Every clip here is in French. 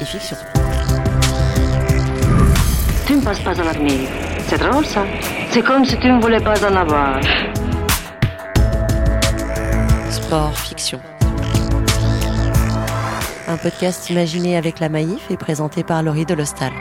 et fiction. Tu ne passes pas à l'avenir. C'est drôle ça. C'est comme si tu ne voulais pas en avoir. Sport fiction. Un podcast imaginé avec la Maïf et présenté par Laurie Delostal.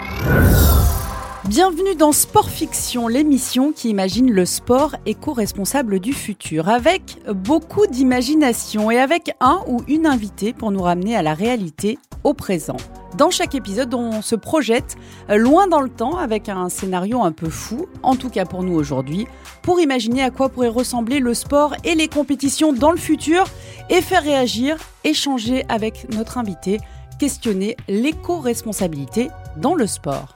Bienvenue dans Sport Fiction, l'émission qui imagine le sport éco-responsable du futur, avec beaucoup d'imagination et avec un ou une invitée pour nous ramener à la réalité, au présent. Dans chaque épisode, on se projette loin dans le temps avec un scénario un peu fou, en tout cas pour nous aujourd'hui, pour imaginer à quoi pourrait ressembler le sport et les compétitions dans le futur et faire réagir, échanger avec notre invité, questionner l'éco-responsabilité dans le sport.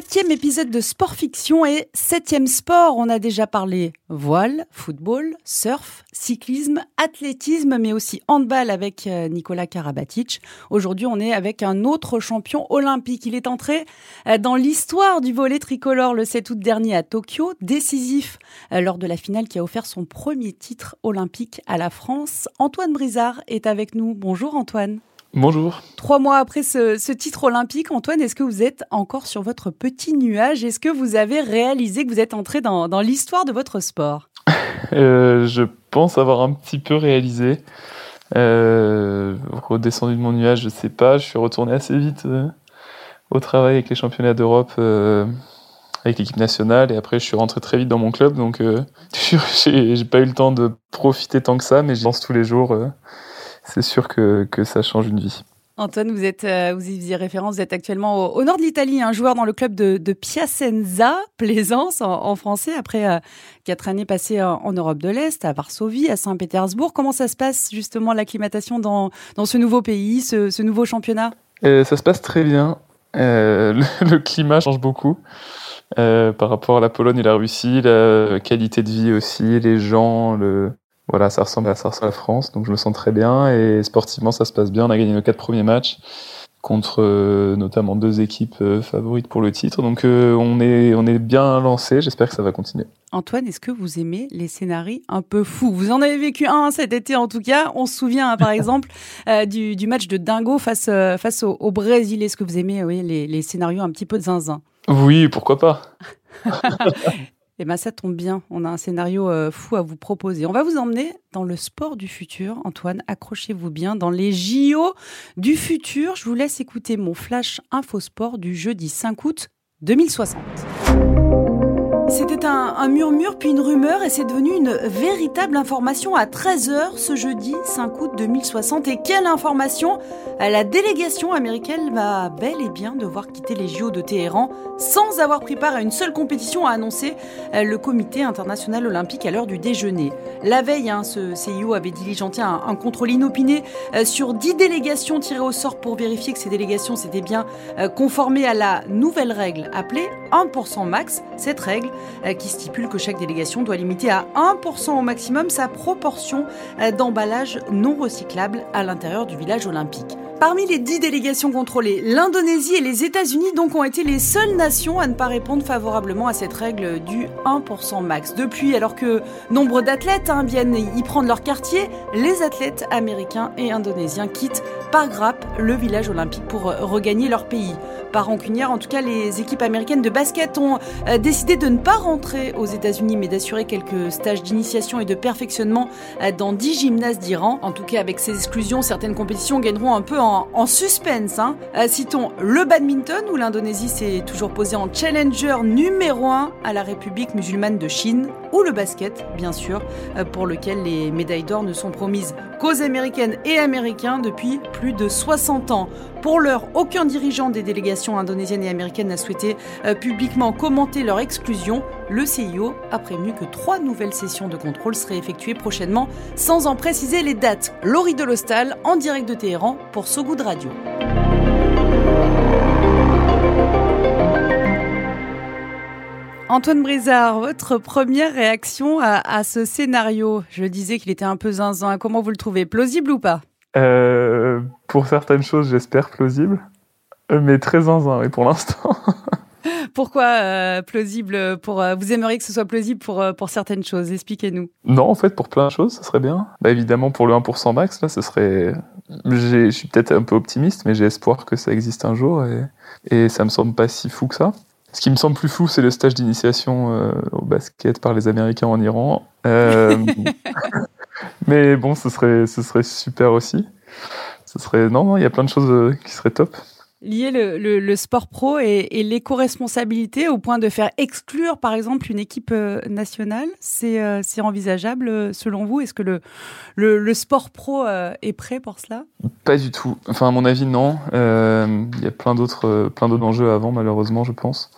Septième épisode de Sport Fiction et septième sport. On a déjà parlé voile, football, surf, cyclisme, athlétisme, mais aussi handball avec euh, Nicolas Karabatic. Aujourd'hui, on est avec un autre champion olympique. Il est entré euh, dans l'histoire du volet tricolore le 7 août dernier à Tokyo, décisif euh, lors de la finale qui a offert son premier titre olympique à la France. Antoine Brizard est avec nous. Bonjour Antoine. Bonjour. Trois mois après ce, titre olympique, Antoine, est-ce que vous êtes encore sur votre petit nuage? Est-ce que vous avez réalisé que vous êtes entré dans, l'histoire de votre sport? Euh, Je pense avoir un petit peu réalisé. Euh, redescendu de mon nuage, je sais pas. Je suis retourné assez vite euh, au travail avec les championnats d'Europe, euh, avec l'équipe nationale, et après je suis rentré très vite dans mon club, donc j'ai pas eu le temps de profiter tant que ça, mais j'y pense tous les jours c'est sûr que, que, ça change une vie. Antoine, vous êtes, euh, vous y faisiez référence, vous êtes actuellement au, nord de l'Italie, un joueur dans le club de, de Piacenza, Plaisance en, français, après euh, quatre années passées en, Europe de l'Est, à Varsovie, à Saint-Pétersbourg. Comment ça se passe justement l'acclimatation dans, dans ce nouveau pays, ce, nouveau championnat? Euh, Ça se passe très bien. Le, le, climat change beaucoup par rapport à la Pologne et la Russie, la qualité de vie aussi, les gens, le, voilà, ça ressemble à ça ressemble à la France, donc je me sens très bien et sportivement ça se passe bien. On a gagné nos quatre premiers matchs contre euh, notamment deux équipes euh, favorites pour le titre, donc euh, on est on est bien lancé. J'espère que ça va continuer. Antoine, est-ce que vous aimez les scénarios un peu fous? Vous en avez vécu un cet été en tout cas. On se souvient hein, par exemple du, du, match de Dingo face face au, Brésil. Est-ce que vous aimez oui, les, les scénarios un petit peu de zinzin? Oui, pourquoi pas? eh bien, ça tombe bien. On a un scénario euh, fou à vous proposer. On va vous emmener dans le sport du futur. Antoine, accrochez-vous bien dans les JO du futur. Je vous laisse écouter mon flash infosport du jeudi 5 août 2060. C'était un, murmure puis une rumeur et c'est devenu une véritable information à 13h ce jeudi 5 août 2060. Et quelle information La délégation américaine va bel et bien devoir quitter les JO de Téhéran sans avoir pris part à une seule compétition, a annoncé euh, le comité international olympique à l'heure du déjeuner. La veille, hein, ce CIO avait diligenté un, un contrôle inopiné euh, sur 10 délégations tirées au sort pour vérifier que ces délégations s'étaient bien euh, conformées à la nouvelle règle appelée 1% max. Cette règle qui stipule que chaque délégation doit limiter à 1% au maximum sa proportion euh, d'emballage non recyclable à l'intérieur du village olympique. Parmi les dix délégations contrôlées, l'Indonésie et les États-Unis donc ont été les seules nations à ne pas répondre favorablement à cette règle du 1% max. Depuis, alors que nombre d'athlètes hein, viennent y prendre leur quartier, les athlètes américains et indonésiens quittent par grappe le village olympique pour regagner leur pays. Par rancunière, en tout cas, les équipes américaines de basket ont euh, décidé de ne pas rentrer aux États-Unis, mais d'assurer quelques stages d'initiation et de perfectionnement euh, dans 10 gymnases d'Iran. En tout cas, avec ces exclusions, certaines compétitions gagneront un peu en, suspense. Hein. Euh, citons le badminton, où l'Indonésie s'est toujours posée en challenger numéro 1 à la République musulmane de Chine, ou le basket, bien sûr, pour lequel les médailles d'or ne sont promises qu'aux Américaines et Américains depuis plus de 60 ans. Pour l'heure, aucun dirigeant des délégations indonésiennes et américaines n'a souhaité euh, publiquement commenter leur exclusion. Le CIO a prévenu que trois nouvelles sessions de contrôle seraient effectuées prochainement, sans en préciser les dates. Laurie Delostal, en direct de Téhéran, pour So Good Radio. Antoine Brizard, votre première réaction à, ce scénario? Je disais qu'il était un peu zinzin. Comment vous le trouvez? Plausible ou pas? Euh, Pour certaines choses, j'espère plausible. Euh, mais très zinzin, oui, pour l'instant. Pourquoi euh, plausible pour euh, vous aimeriez que ce soit plausible pour euh, pour certaines choses? Expliquez-nous. Non, en fait, pour plein de choses, ça serait bien. Bah, évidemment, pour le 1% max, là, ce serait. Je suis peut-être un peu optimiste, mais j'ai espoir que ça existe un jour et, et ça me semble pas si fou que ça. Ce qui me semble plus fou, c'est le stage d'initiation au basket par les Américains en Iran. mais bon, ce serait, ce serait super aussi. Ce serait non, non, il y a plein de choses qui seraient top lier le, le, sport pro et, et l'éco-responsabilité au point de faire exclure, par exemple, une équipe euh, nationale C'est euh, envisageable euh, selon vous? Est-ce que le, le, le, sport pro est prêt pour cela? Pas du tout. Enfin, à mon avis, non. Il y a plein d'autres plein d'autres enjeux avant, malheureusement, je pense.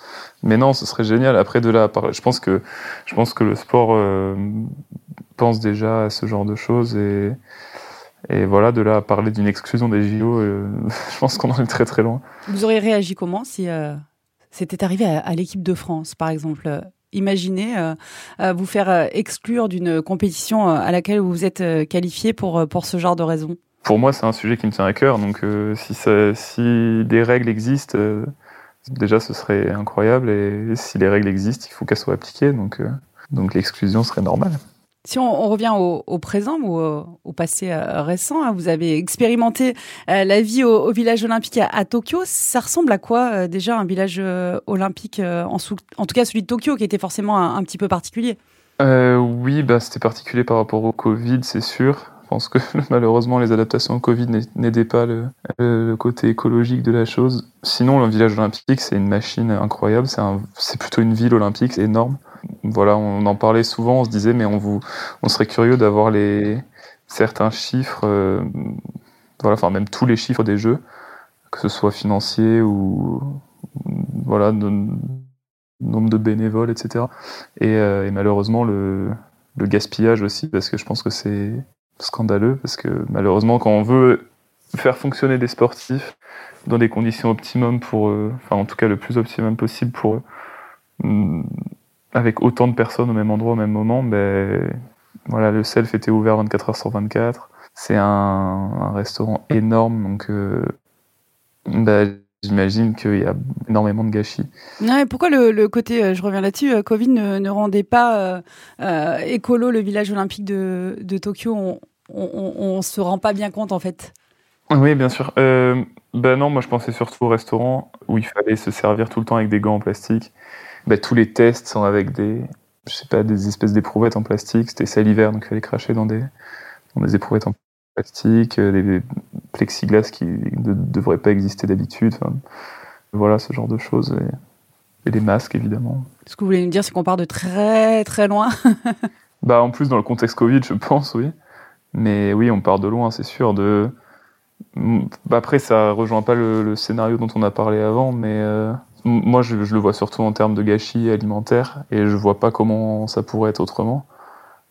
Mais non, ce serait génial. Après, de là, je pense que je pense que le sport pense déjà à ce genre de choses et et voilà, de là à parler d'une exclusion des JO, euh, je pense qu'on en est très très loin. Vous auriez réagi comment si euh, c'était arrivé à, l'équipe de France, par exemple? Imaginez euh, vous faire exclure d'une compétition à laquelle vous vous êtes qualifié pour, pour ce genre de raison Pour moi, c'est un sujet qui me tient à cœur. Donc, si, ça, si des règles existent, déjà ce serait incroyable. Et si les règles existent, il faut qu'elles soient appliquées. Donc, donc l'exclusion serait normale. Si on, revient au, présent ou au, passé euh, récent, hein, vous avez expérimenté euh, la vie au, village olympique à, Tokyo. Ça ressemble à quoi euh, déjà un village olympique, en, tout cas celui de Tokyo, qui était forcément un, petit peu particulier? Oui, bah, c'était particulier par rapport au Covid, c'est sûr. Je pense que malheureusement les adaptations au Covid n'aidaient pas le, côté écologique de la chose. Sinon, le village olympique, c'est une machine incroyable. C'est plutôt une ville olympique, c'est énorme voilà, on en parlait souvent, on se disait, mais on, vous, on serait curieux d'avoir les certains chiffres, euh, voilà, enfin même tous les chiffres des jeux, que ce soit financier ou voilà, nombre de bénévoles, etc. Euh, et, malheureusement le, le, gaspillage aussi, parce que je pense que c'est scandaleux, parce que malheureusement quand on veut faire fonctionner des sportifs dans des conditions optimum pour eux, enfin en tout cas le plus optimum possible pour eux, avec autant de personnes au même endroit au même moment, ben, voilà, le self était ouvert 24 heures sur 24. C'est un, restaurant énorme, donc euh, ben, j'imagine qu'il y a énormément de gâchis. Non, pourquoi le, côté, euh, je reviens là-dessus, euh, Covid ne, rendait pas écolo le village olympique de, de Tokyo? On, ne se rend pas bien compte en fait. Oui, bien sûr. ben non, moi je pensais surtout au restaurant où il fallait se servir tout le temps avec des gants en plastique. Bah, tous les tests sont avec des, je sais pas, des espèces d'éprouvettes en plastique. C'était salivaire, donc il fallait cracher dans des, dans des éprouvettes en plastique, euh, des plexiglas qui ne devraient pas exister d'habitude. voilà, ce genre de choses. Et, et, les masques, évidemment. Ce que vous voulez nous dire, c'est qu'on part de très très loin. bah, en plus, dans le contexte Covid, je pense, oui. Mais oui, on part de loin, c'est sûr. De... Après, ça rejoint pas le, scénario dont on a parlé avant, mais euh, moi, je, le vois surtout en termes de gâchis alimentaire et je vois pas comment ça pourrait être autrement.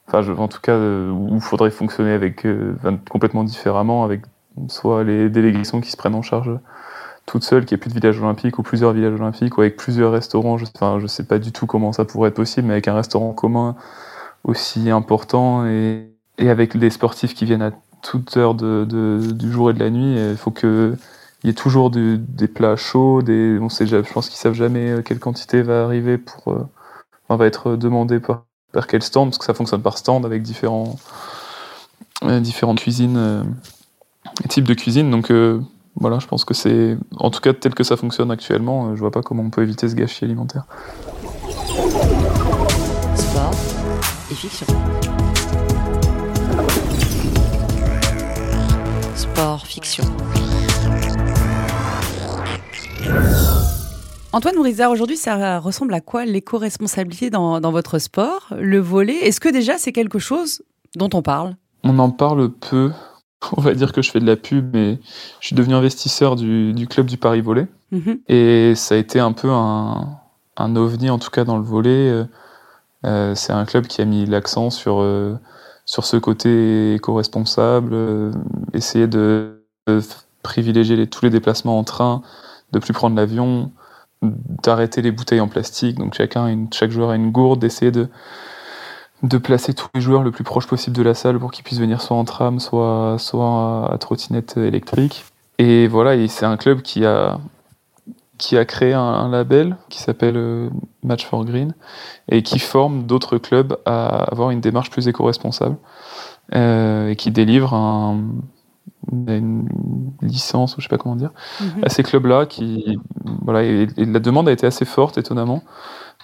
Enfin, je, en tout cas, euh, où il faudrait fonctionner avec euh, complètement différemment, avec soit les délégations qui se prennent en charge toutes seules, qu'il n'y ait plus de village olympique ou plusieurs villages olympiques, ou avec plusieurs restaurants. Je, enfin, je sais pas du tout comment ça pourrait être possible, mais avec un restaurant commun aussi important et, et avec des sportifs qui viennent à toute heure de, de, du jour et de la nuit, il faut que il y a toujours des plats chauds, des, sait, je pense qu'ils savent jamais euh, quelle quantité va arriver pour, euh, va être demandé par, quel stand, parce que ça fonctionne par stand avec différents, euh, différentes cuisines, types de cuisine. Donc voilà, je pense que c'est, en tout cas tel que ça fonctionne actuellement, je vois pas comment on peut éviter ce gâchis alimentaire. Sport et fiction. Sport fiction. Antoine Ourizard, aujourd'hui, ça ressemble à quoi l'éco-responsabilité dans, votre sport, le volet Est-ce que déjà c'est quelque chose dont on parle? On en parle peu. On va dire que je fais de la pub, mais je suis devenu investisseur du, club du Paris Volet. Mhm. Et ça a été un peu un, ovni, en tout cas dans le volet. Euh, euh, c'est un club qui a mis l'accent sur, euh, sur ce côté éco-responsable, essayer de, privilégier tous les déplacements en train, de plus prendre l'avion, d'arrêter les bouteilles en plastique. Donc chacun, chaque joueur a une gourde, d'essayer de, de placer tous les joueurs le plus proche possible de la salle pour qu'ils puissent venir soit en tram, soit, soit à, trottinette électrique. Et voilà, c'est un club qui a, qui a créé un, label qui s'appelle Match for Green et qui forme d'autres clubs à avoir une démarche plus éco-responsable et qui délivre un, une licence, ou je sais pas comment dire, mhm. à ces clubs-là. Qui, voilà, et, la demande a été assez forte, étonnamment.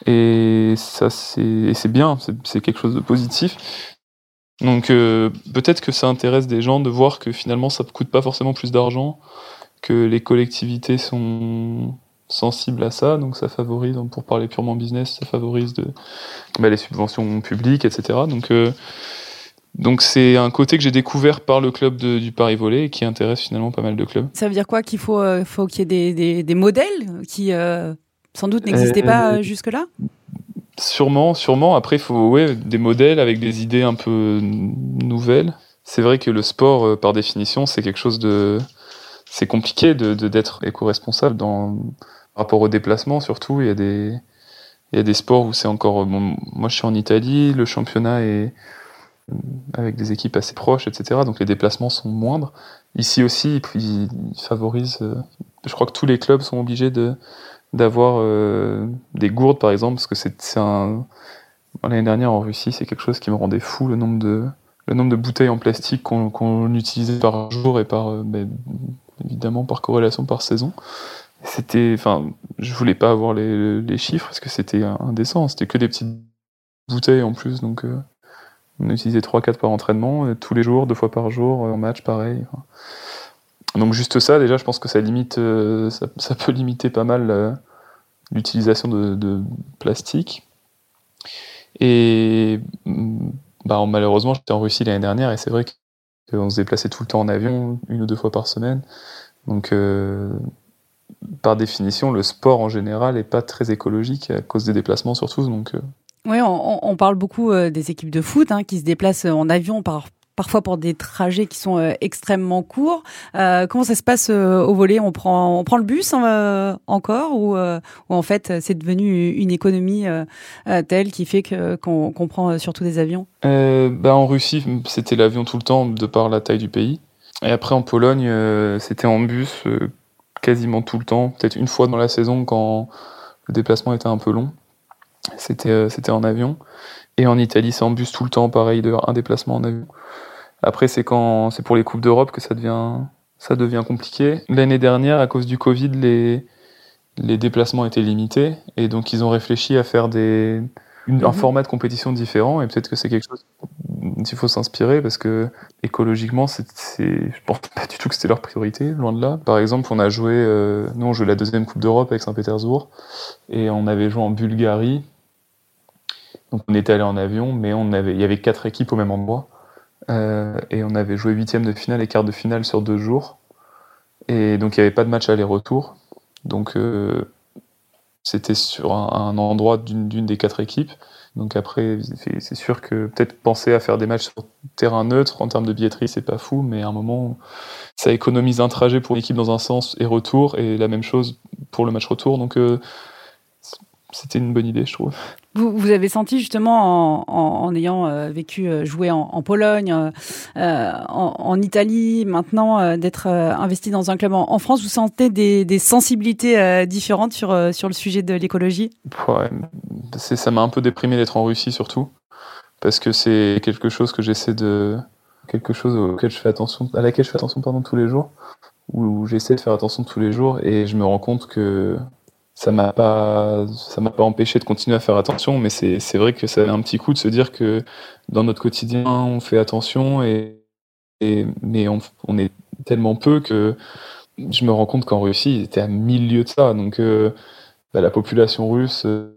Et ça, c'est bien, c'est quelque chose de positif. Donc euh, peut-être que ça intéresse des gens de voir que finalement ça ne coûte pas forcément plus d'argent, que les collectivités sont sensibles à ça, donc ça favorise, pour parler purement business, ça favorise de, bah, les subventions publiques, etc. Donc euh, donc c'est un côté que j'ai découvert par le club du Paris Volley et qui intéresse finalement pas mal de clubs. Ça veut dire quoi Qu'il faut, euh, faut qu'il y ait des, des, modèles qui euh, sans doute n'existaient pas euh, jusque-là? Sûrement, sûrement. Après, il faut ouais, des modèles avec des idées un peu nouvelles. C'est vrai que le sport, par définition, c'est quelque chose de... C'est compliqué de, d'être éco-responsable dans rapport au déplacement, surtout. Il y a des, il y a des sports où c'est encore... moi, je suis en Italie, le championnat est avec des équipes assez proches, etc. Donc les déplacements sont moindres. Ici aussi, ils, favorisent. Euh, je crois que tous les clubs sont obligés de d'avoir euh, des gourdes, par exemple, parce que c'est un. L'année dernière en Russie, c'est quelque chose qui me rendait fou le nombre de le nombre de bouteilles en plastique qu'on utilisait par jour et par euh, ben, évidemment par corrélation par saison. C'était, enfin, je voulais pas avoir les, les chiffres parce que c'était indécent. C'était que des petites bouteilles en plus, donc on utilisait 3-4 par entraînement, euh, tous les jours, deux fois par jour, euh, en match, pareil. Donc juste ça, déjà, je pense que ça limite, euh, ça, peut limiter pas mal l'utilisation de, plastique. Et mm, bah, malheureusement, j'étais en Russie l'année dernière et c'est vrai qu'on se déplaçait tout le temps en avion, une ou deux fois par semaine. Donc, par définition, le sport en général n'est pas très écologique à cause des déplacements surtout. Donc, oui, on, parle beaucoup euh, des équipes de foot hein, qui se déplacent euh, en avion par, parfois pour des trajets qui sont euh, extrêmement courts. comment ça se passe au volet on prend, on prend le bus encore ou, en fait c'est devenu une économie telle qui fait qu'on prend surtout des avions? Bah, En Russie, c'était l'avion tout le temps de par la taille du pays. Et après en Pologne, c'était en bus quasiment tout le temps, peut-être une fois dans la saison quand le déplacement était un peu long. C'était euh, c'était en avion. Et en Italie, c'est en bus tout le temps, pareil, de, un déplacement en avion. Après, c'est quand c'est pour les coupes d'Europe que ça devient ça devient compliqué. L'année dernière, à cause du Covid, les les déplacements étaient limités et donc ils ont réfléchi à faire des un mhm. format de compétition différent et peut-être que c'est quelque chose il faut s'inspirer parce que écologiquement c'est je pense pas du tout que c'était leur priorité loin de là par exemple on a joué euh, nous on jouait la deuxième coupe d'Europe avec Saint-Pétersbourg et on avait joué en Bulgarie donc on était allé en avion, mais il y avait quatre équipes au même endroit. Euh, et on avait joué huitième de finale et quart de finale sur deux jours. Et donc il n'y avait pas de match aller-retour. Donc euh, c'était sur un, endroit d'une des quatre équipes. Donc après, c'est sûr que peut-être penser à faire des matchs sur terrain neutre en termes de billetterie, c'est pas fou, mais à un moment, ça économise un trajet pour l'équipe dans un sens et retour, et la même chose pour le match retour. Donc euh, c'était une bonne idée, je trouve. Vous, avez senti justement en, ayant euh, vécu, euh, joué en, Pologne, euh, en, Italie, maintenant d'être investi dans un club en, France, vous sentez des, sensibilités différentes sur, sur le sujet de l'écologie? Ouais, Ça m'a un peu déprimé d'être en Russie surtout, parce que c'est quelque chose que j'essaie de quelque chose auquel je fais attention, à laquelle je fais attention pendant tous les jours, où j'essaie de faire attention tous les jours, et je me rends compte que ça m'a pas ça m'a pas empêché de continuer à faire attention mais c'est c'est vrai que ça a un petit coup de se dire que dans notre quotidien on fait attention et, et mais on, on, est tellement peu que je me rends compte qu'en Russie ils étaient à mille lieues de ça. Donc euh, bah, la population russe euh,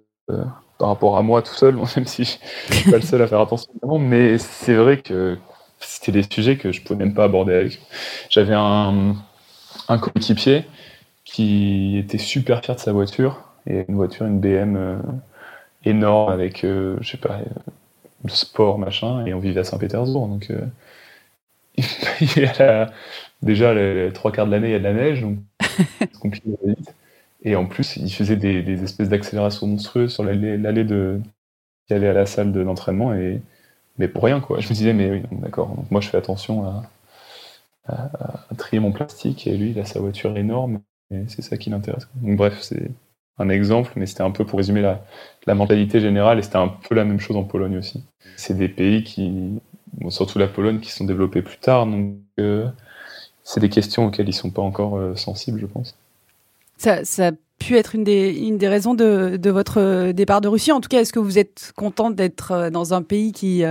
par rapport à moi tout seul même si je suis pas le seul à faire attention mais c'est vrai que c'était des sujets que je pouvais même pas aborder avec j'avais un un coéquipier qui était super fier de sa voiture. Et une voiture, une BM euh, énorme avec, euh, je sais pas, euh, le sport, machin. Et on vivait à Saint-Pétersbourg. Donc, déjà, les, trois quarts de l'année, il y a de la neige. Donc, c'est compliqué vite. Et en plus, il faisait des, espèces d'accélérations monstrueuses sur l'allée de qui allait à la salle d'entraînement. et mais pour rien, quoi. Je me disais, mais oui, d'accord. Donc, moi, je fais attention à, à, trier mon plastique. Et lui, il a sa voiture énorme c'est ça qui l'intéresse. Donc bref, c'est un exemple, mais c'était un peu pour résumer la, la mentalité générale, et c'était un peu la même chose en Pologne aussi. C'est des pays qui, surtout la Pologne, qui sont développés plus tard, donc euh, c'est des questions auxquelles ils sont pas encore euh, sensibles, je pense. Ça, ça a pu être une des, une des raisons de, de votre départ de Russie. En tout cas, est-ce que vous êtes content d'être dans un pays qui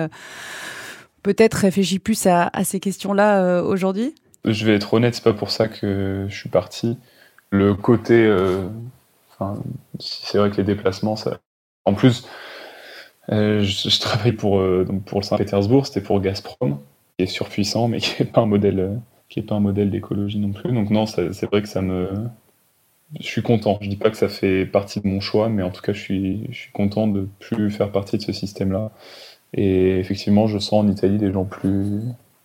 peut-être réfléchit plus à, à ces questions-là aujourd'hui? Je vais être honnête, c'est pas pour ça que je suis parti. Le côté c'est vrai que les déplacements, ça. En plus, euh, je, travaille pour, euh, donc pour Saint-Pétersbourg, c'était pour Gazprom, qui est surpuissant, mais qui n'est pas un modèle, euh, qui est pas un modèle d'écologie non plus. Donc non, c'est vrai que ça me, je suis content. Je dis pas que ça fait partie de mon choix, mais en tout cas, je suis, je suis content de plus faire partie de ce système-là. Et effectivement, je sens en Italie des gens plus,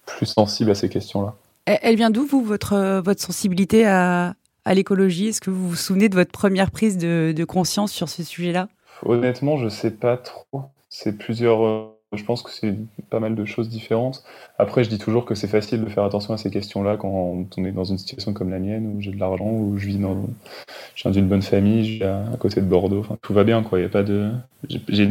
plus sensibles à ces questions-là. Elle vient d'où, vous, votre, votre sensibilité à, à l'écologie Est-ce que vous vous souvenez de votre première prise de, conscience sur ce sujet-là? Honnêtement, je ne sais pas trop. C'est plusieurs. Euh, je pense que c'est pas mal de choses différentes. Après, je dis toujours que c'est facile de faire attention à ces questions-là quand on est dans une situation comme la mienne, où j'ai de l'argent, où je vis dans. Je viens d'une bonne famille, je à côté de Bordeaux. Tout va bien, quoi. Il y a pas de. J'ai.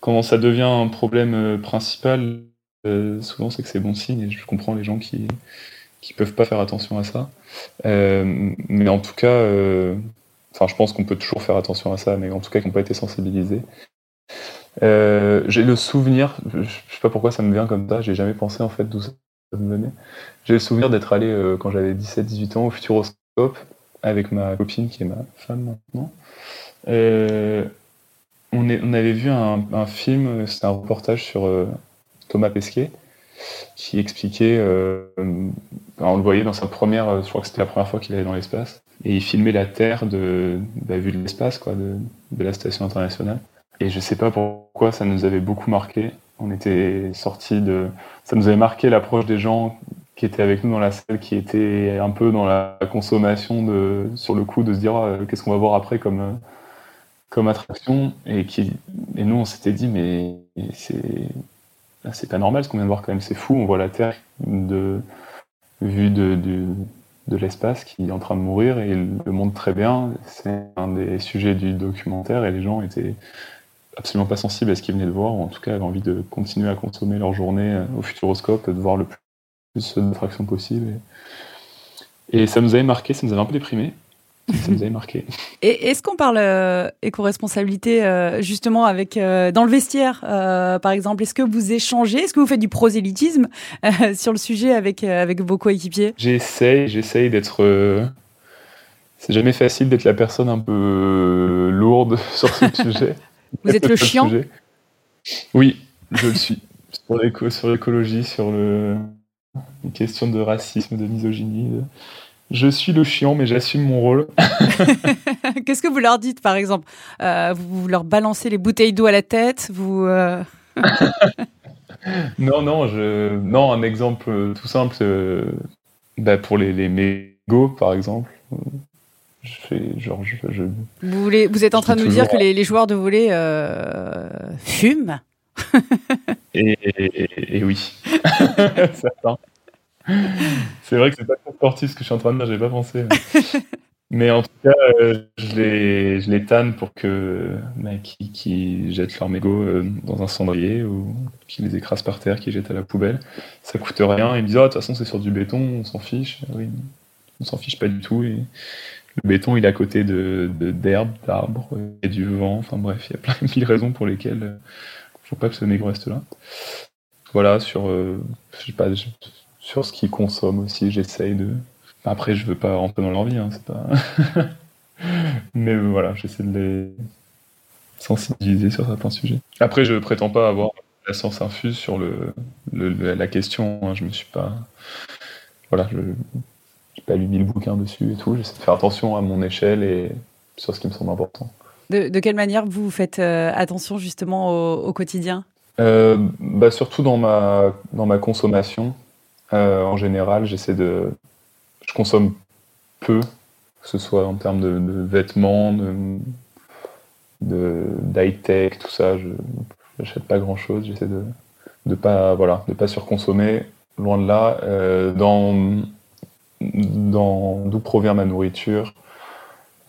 Quand ça devient un problème euh, principal, euh, souvent c'est que c'est bon signe et je comprends les gens qui qui peuvent pas faire attention à ça. Euh, mais en tout cas, euh, enfin, je pense qu'on peut toujours faire attention à ça, mais en tout cas, qui n'ont pas été sensibilisés. Euh, j'ai le souvenir, je sais pas pourquoi ça me vient comme ça, j'ai jamais pensé en fait d'où ça me venait. J'ai le souvenir d'être allé quand j'avais 17-18 ans au Futuroscope avec ma copine qui est ma femme maintenant. On, avait vu un, un film, c'était un reportage sur Thomas Pesquet, qui expliquait, euh, on le voyait dans sa première, euh, je crois que c'était la première fois qu'il allait dans l'espace, et il filmait la Terre de, bah, vue de l'espace, quoi, de, la station internationale. Et je sais pas pourquoi ça nous avait beaucoup marqué. On était sortis de, ça nous avait marqué l'approche des gens qui étaient avec nous dans la salle, qui étaient un peu dans la consommation de, sur le coup, de se dire ah, qu'est-ce qu'on va voir après comme comme attraction, et qui, et nous on s'était dit mais c'est c'est pas normal ce qu'on vient de voir quand même, c'est fou. On voit la Terre de, vue de, de, l'espace qui est en train de mourir et le montre très bien. C'est un des sujets du documentaire et les gens étaient absolument pas sensibles à ce qu'ils venaient de voir, ou en tout cas avaient envie de continuer à consommer leur journée euh, au futuroscope, de voir le plus d'attractions possible. Et, et ça nous avait marqué, ça nous avait un peu déprimé ça nous avait marqué. Et est-ce qu'on parle euh, éco-responsabilité euh, justement avec euh, dans le vestiaire, par exemple Est-ce que vous échangez Est-ce que vous faites du prosélytisme sur le sujet avec avec vos coéquipiers? J'essaye, j'essaye d'être. C'est jamais facile d'être la personne un peu lourde sur ce sujet. Vous êtes le chiant? Oui, je le suis. Sur l'écologie, sur le... les questions de racisme, de misogynie. Je suis le chiant, mais j'assume mon rôle. Qu'est-ce que vous leur dites, par exemple euh, vous, leur balancez les bouteilles d'eau à la tête vous, euh Non, non, je... non, un exemple tout simple, euh, bah, pour les, les mégots, par exemple. Je fais, genre, je, Vous, voulez, vous êtes en train de nous dire que les, les joueurs de volley fument et, et, et, oui, certain. c'est vrai que c'est pas trop sportif ce que je suis en train de dire, j'ai pas pensé. Mais en tout cas, euh, je, les, je les tanne pour que bah, qui, qui jettent leur mégot euh, dans un cendrier ou qui les écrasent par terre, qui jettent à la poubelle. Ça coûte rien. Ils me disent, oh, de toute façon, c'est sur du béton, on s'en fiche. Oui, on s'en fiche pas du tout. Et le béton, il est à côté de d'herbes, d'arbres et du vent. Enfin bref, il y a plein de mille raisons pour lesquelles il euh, faut pas que ce mégot reste là. Voilà, sur, je sais pas, sur ce qu'ils consomment aussi. J'essaye de. Après, je veux pas rentrer dans leur vie, hein, c'est pas. Mais voilà, j'essaie de les sensibiliser sur certains sujets. Après, je prétends pas avoir la science infuse sur le, la question. Hein. Je me suis pas. Voilà, je n'ai pas lu mille bouquins dessus et tout. J'essaie de faire attention à mon échelle et sur ce qui me semble important. De, quelle manière vous faites euh, attention justement au, quotidien? Euh, bah Surtout dans ma, dans ma consommation. Euh, en général, j'essaie de. Je consomme peu, que ce soit en termes de, vêtements, de, d'high-tech, tout ça. Je n'achète pas grand-chose. J'essaie de ne pas, voilà, pas surconsommer. Loin de là. Euh, dans, d'où provient ma nourriture.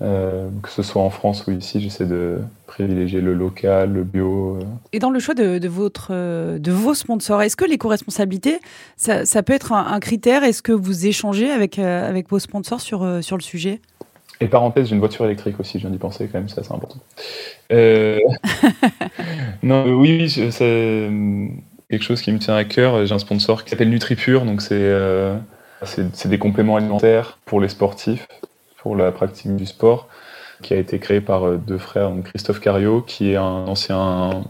Euh, que ce soit en France ou ici, j'essaie de privilégier le local, le bio. Euh. Et dans le choix de, votre, de vos sponsors, est-ce que l'éco-responsabilité, ça, ça, peut être un, critère? Est-ce que vous échangez avec, avec vos sponsors sur, sur le sujet? Et parenthèse, j'ai une voiture électrique aussi, je viens d'y penser quand même, ça c'est important. Euh... non, oui, c'est quelque chose qui me tient à cœur. J'ai un sponsor qui s'appelle NutriPure, donc euh, c'est des compléments alimentaires pour les sportifs, pour la pratique du sport, qui a été créé par euh, deux frères, donc Christophe Cario, qui est un ancien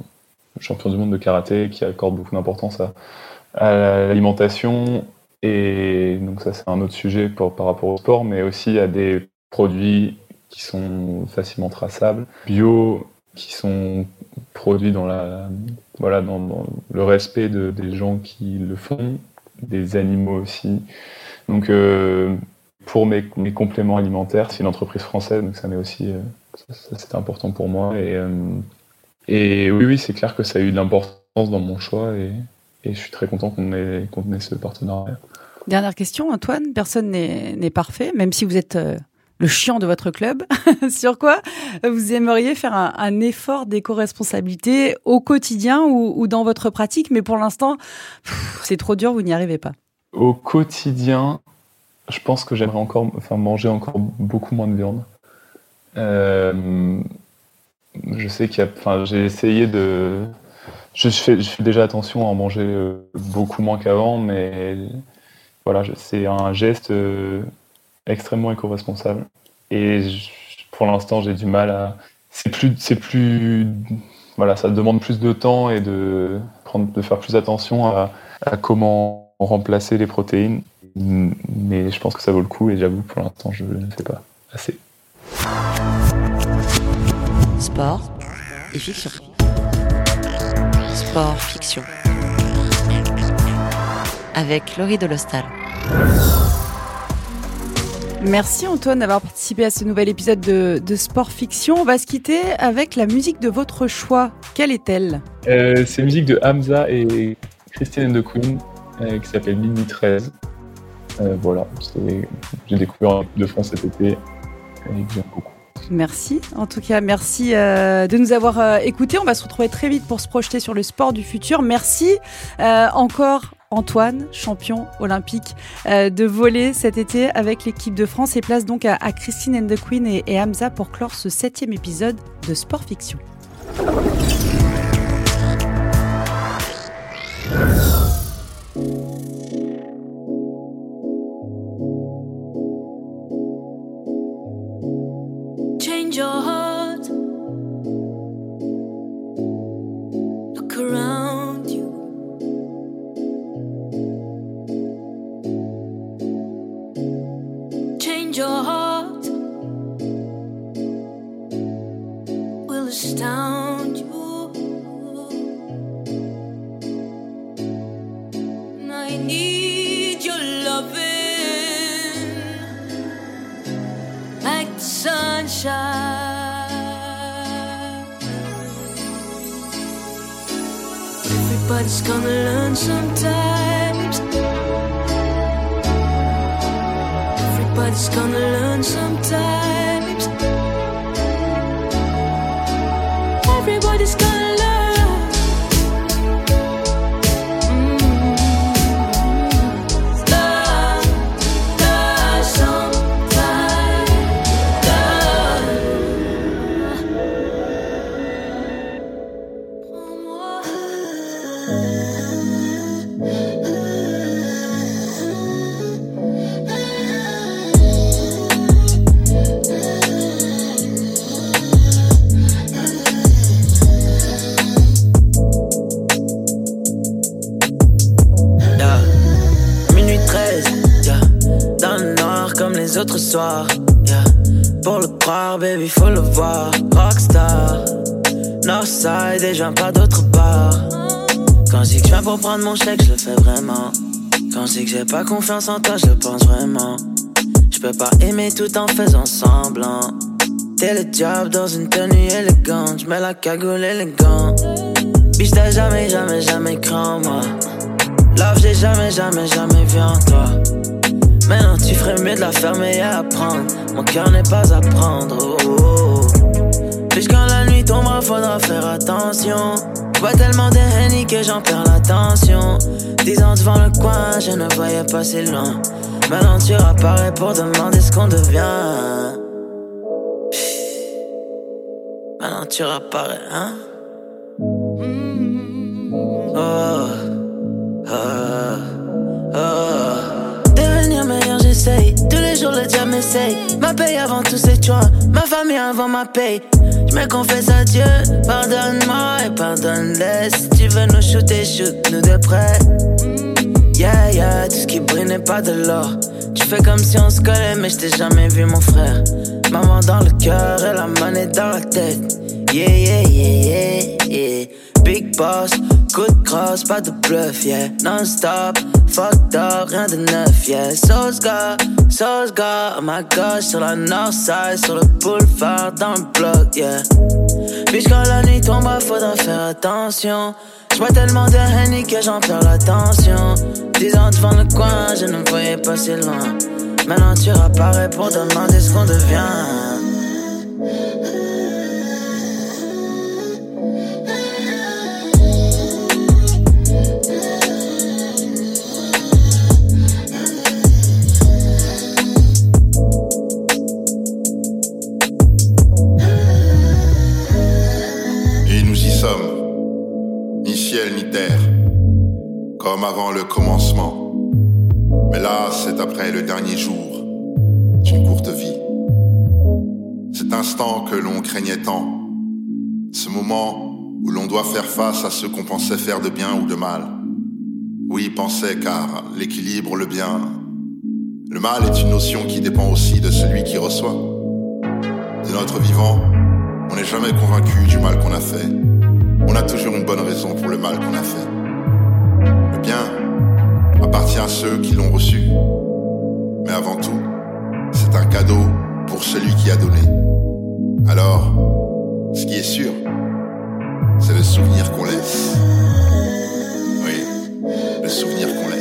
champion du monde de karaté, qui accorde beaucoup d'importance à, l'alimentation. Et donc ça c'est un autre sujet par rapport au sport, mais aussi à des produits qui sont facilement traçables, bio, qui sont produits dans, la, voilà, dans, le respect de, des gens qui le font, des animaux aussi. Donc, euh, pour mes, mes, compléments alimentaires, c'est une entreprise française, donc ça m'est aussi, euh, c'était important pour moi. Et, euh, et oui, oui, c'est clair que ça a eu de l'importance dans mon choix et, et je suis très content qu'on ait, qu'on ait ce partenariat. Dernière question, Antoine. Personne n'est parfait, même si vous êtes le chiant de votre club. Sur quoi vous aimeriez faire un, effort d'éco-responsabilité au quotidien ou, dans votre pratique, mais pour l'instant, c'est trop dur, vous n'y arrivez pas. Au quotidien, je pense que j'aimerais encore, enfin, manger encore beaucoup moins de viande. Euh, je sais qu'il y a, enfin, j'ai essayé de, je fais, je fais déjà attention à en manger euh, beaucoup moins qu'avant, mais voilà, c'est un geste euh, extrêmement éco-responsable. Et pour l'instant, j'ai du mal à. C'est plus, c'est plus, voilà, ça demande plus de temps et de prendre, de faire plus attention à, comment remplacer les protéines. Mais je pense que ça vaut le coup et j'avoue, pour l'instant, je ne sais pas assez. Sport et fiction. Sport fiction. Avec Laurie Delostal. Merci Antoine d'avoir participé à ce nouvel épisode de, Sport Fiction. On va se quitter avec la musique de votre choix. Quelle est-elle? Euh, C'est la musique de Hamza et Christine and the Queen euh, qui s'appelle Mini 13. Euh, voilà, j'ai découvert de France cet été et beaucoup. Merci. En tout cas, merci de nous avoir écoutés. On va se retrouver très vite pour se projeter sur le sport du futur. Merci encore Antoine, champion olympique euh, de voler cet été avec l'équipe de France et place donc à, Christine and the Queen et Hamza pour clore ce septième épisode de Sport Fiction. Everybody's gonna learn sometimes. Everybody's gonna learn sometimes. Everybody's gonna viens pas d'autre part. Quand je dis que je viens pour prendre mon chèque, je le fais vraiment. Quand je dis que j'ai pas confiance en toi, je le pense vraiment. Je peux pas aimer tout en faisant semblant. T'es le job dans une tenue élégante, je mets la cagoule élégante. Biche, t'as jamais, jamais, jamais craint moi. Love, j'ai jamais, jamais, jamais vu en toi. Maintenant tu ferais mieux de la fermer et apprendre. Mon cœur n'est pas à prendre. Oh, oh, quand la nuit tombera, faudra faire attention. Vois tellement de que j'en perds l'attention. Dix ans devant le coin, je ne voyais pas si loin. Maintenant tu apparais pour demander ce qu'on devient. Maintenant tu apparais, hein? Oh, oh. Jours, le diable m'essaye. Ma paye avant tous ces choix. Ma famille avant ma paye. Je me confesse à Dieu. Pardonne-moi et pardonne-les. Si tu veux nous shooter, shoot-nous de près. Yeah, yeah, tout ce qui brille n'est pas de l'or. Tu fais comme si on se collait, mais je t'ai jamais vu, mon frère. Maman dans le cœur et la monnaie dans la tête. Yeah, yeah, yeah, yeah, yeah. Big boss, coup de crosse, pas de bluff, yeah. Non-stop, fucked up, rien de neuf, yeah. Sauce gars, sauce gars, oh my gosh, sur la north side, sur le boulevard, dans le bloc, yeah. Puis quand la nuit tombe, faudra faire attention. J'vois tellement de henny que j'en perds l'attention. Dix ans devant le coin, je ne voyais pas si loin. Maintenant tu réapparais pour demander ce qu'on devient. Avant le commencement. Mais là, c'est après le dernier jour d'une courte vie. Cet instant que l'on craignait tant, ce moment où l'on doit faire face à ce qu'on pensait faire de bien ou de mal. Oui, penser car l'équilibre, le bien, le mal est une notion qui dépend aussi de celui qui reçoit. De notre vivant, on n'est jamais convaincu du mal qu'on a fait. On a toujours une bonne raison pour le mal qu'on a fait. Appartient à ceux qui l'ont reçu. Mais avant tout, c'est un cadeau pour celui qui a donné. Alors, ce qui est sûr, c'est le souvenir qu'on laisse. Oui, le souvenir qu'on laisse.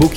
Beaux.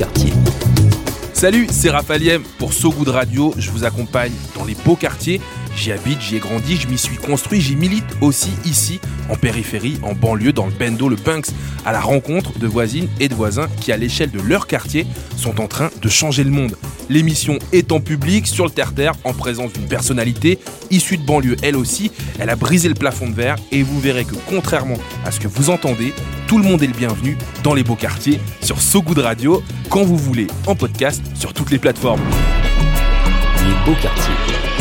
Salut, c'est Raphaël pour So Good Radio. Je vous accompagne dans les beaux quartiers. J'y habite, j'y ai grandi, je m'y suis construit, j'y milite aussi ici, en périphérie, en banlieue, dans le Bendo, le Punks, à la rencontre de voisines et de voisins qui, à l'échelle de leur quartier, sont en train de changer le monde. L'émission est en public, sur le terre-terre, en présence d'une personnalité issue de banlieue. Elle aussi, elle a brisé le plafond de verre et vous verrez que contrairement à ce que vous entendez, tout le monde est le bienvenu dans les beaux quartiers sur So Good Radio, quand vous voulez, en podcast sur toutes les plateformes. Les beaux quartiers.